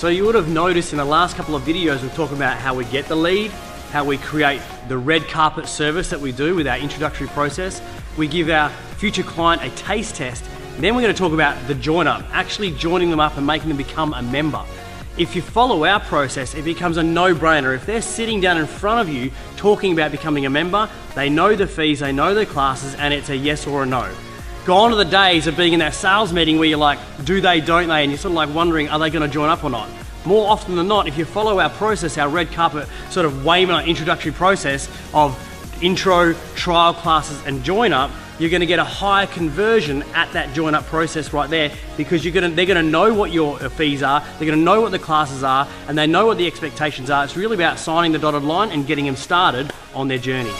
So you would have noticed in the last couple of videos we've talked about how we get the lead, how we create the red carpet service that we do with our introductory process. We give our future client a taste test. Then we're going to talk about the join up, actually joining them up and making them become a member. If you follow our process, it becomes a no-brainer. If they're sitting down in front of you talking about becoming a member, they know the fees, they know the classes, and it's a yes or a no. Gone are the days of being in that sales meeting where you're like, do they, don't they? And you're sort of like wondering, are they going to join up or not? More often than not, if you follow our process, our red carpet sort of Waymer introductory process of intro, trial classes, and join up, you're going to get a higher conversion at that join up process right there because you're going to, they're going to know what your fees are, they're going to know what the classes are, and they know what the expectations are. It's really about signing the dotted line and getting them started on their journey.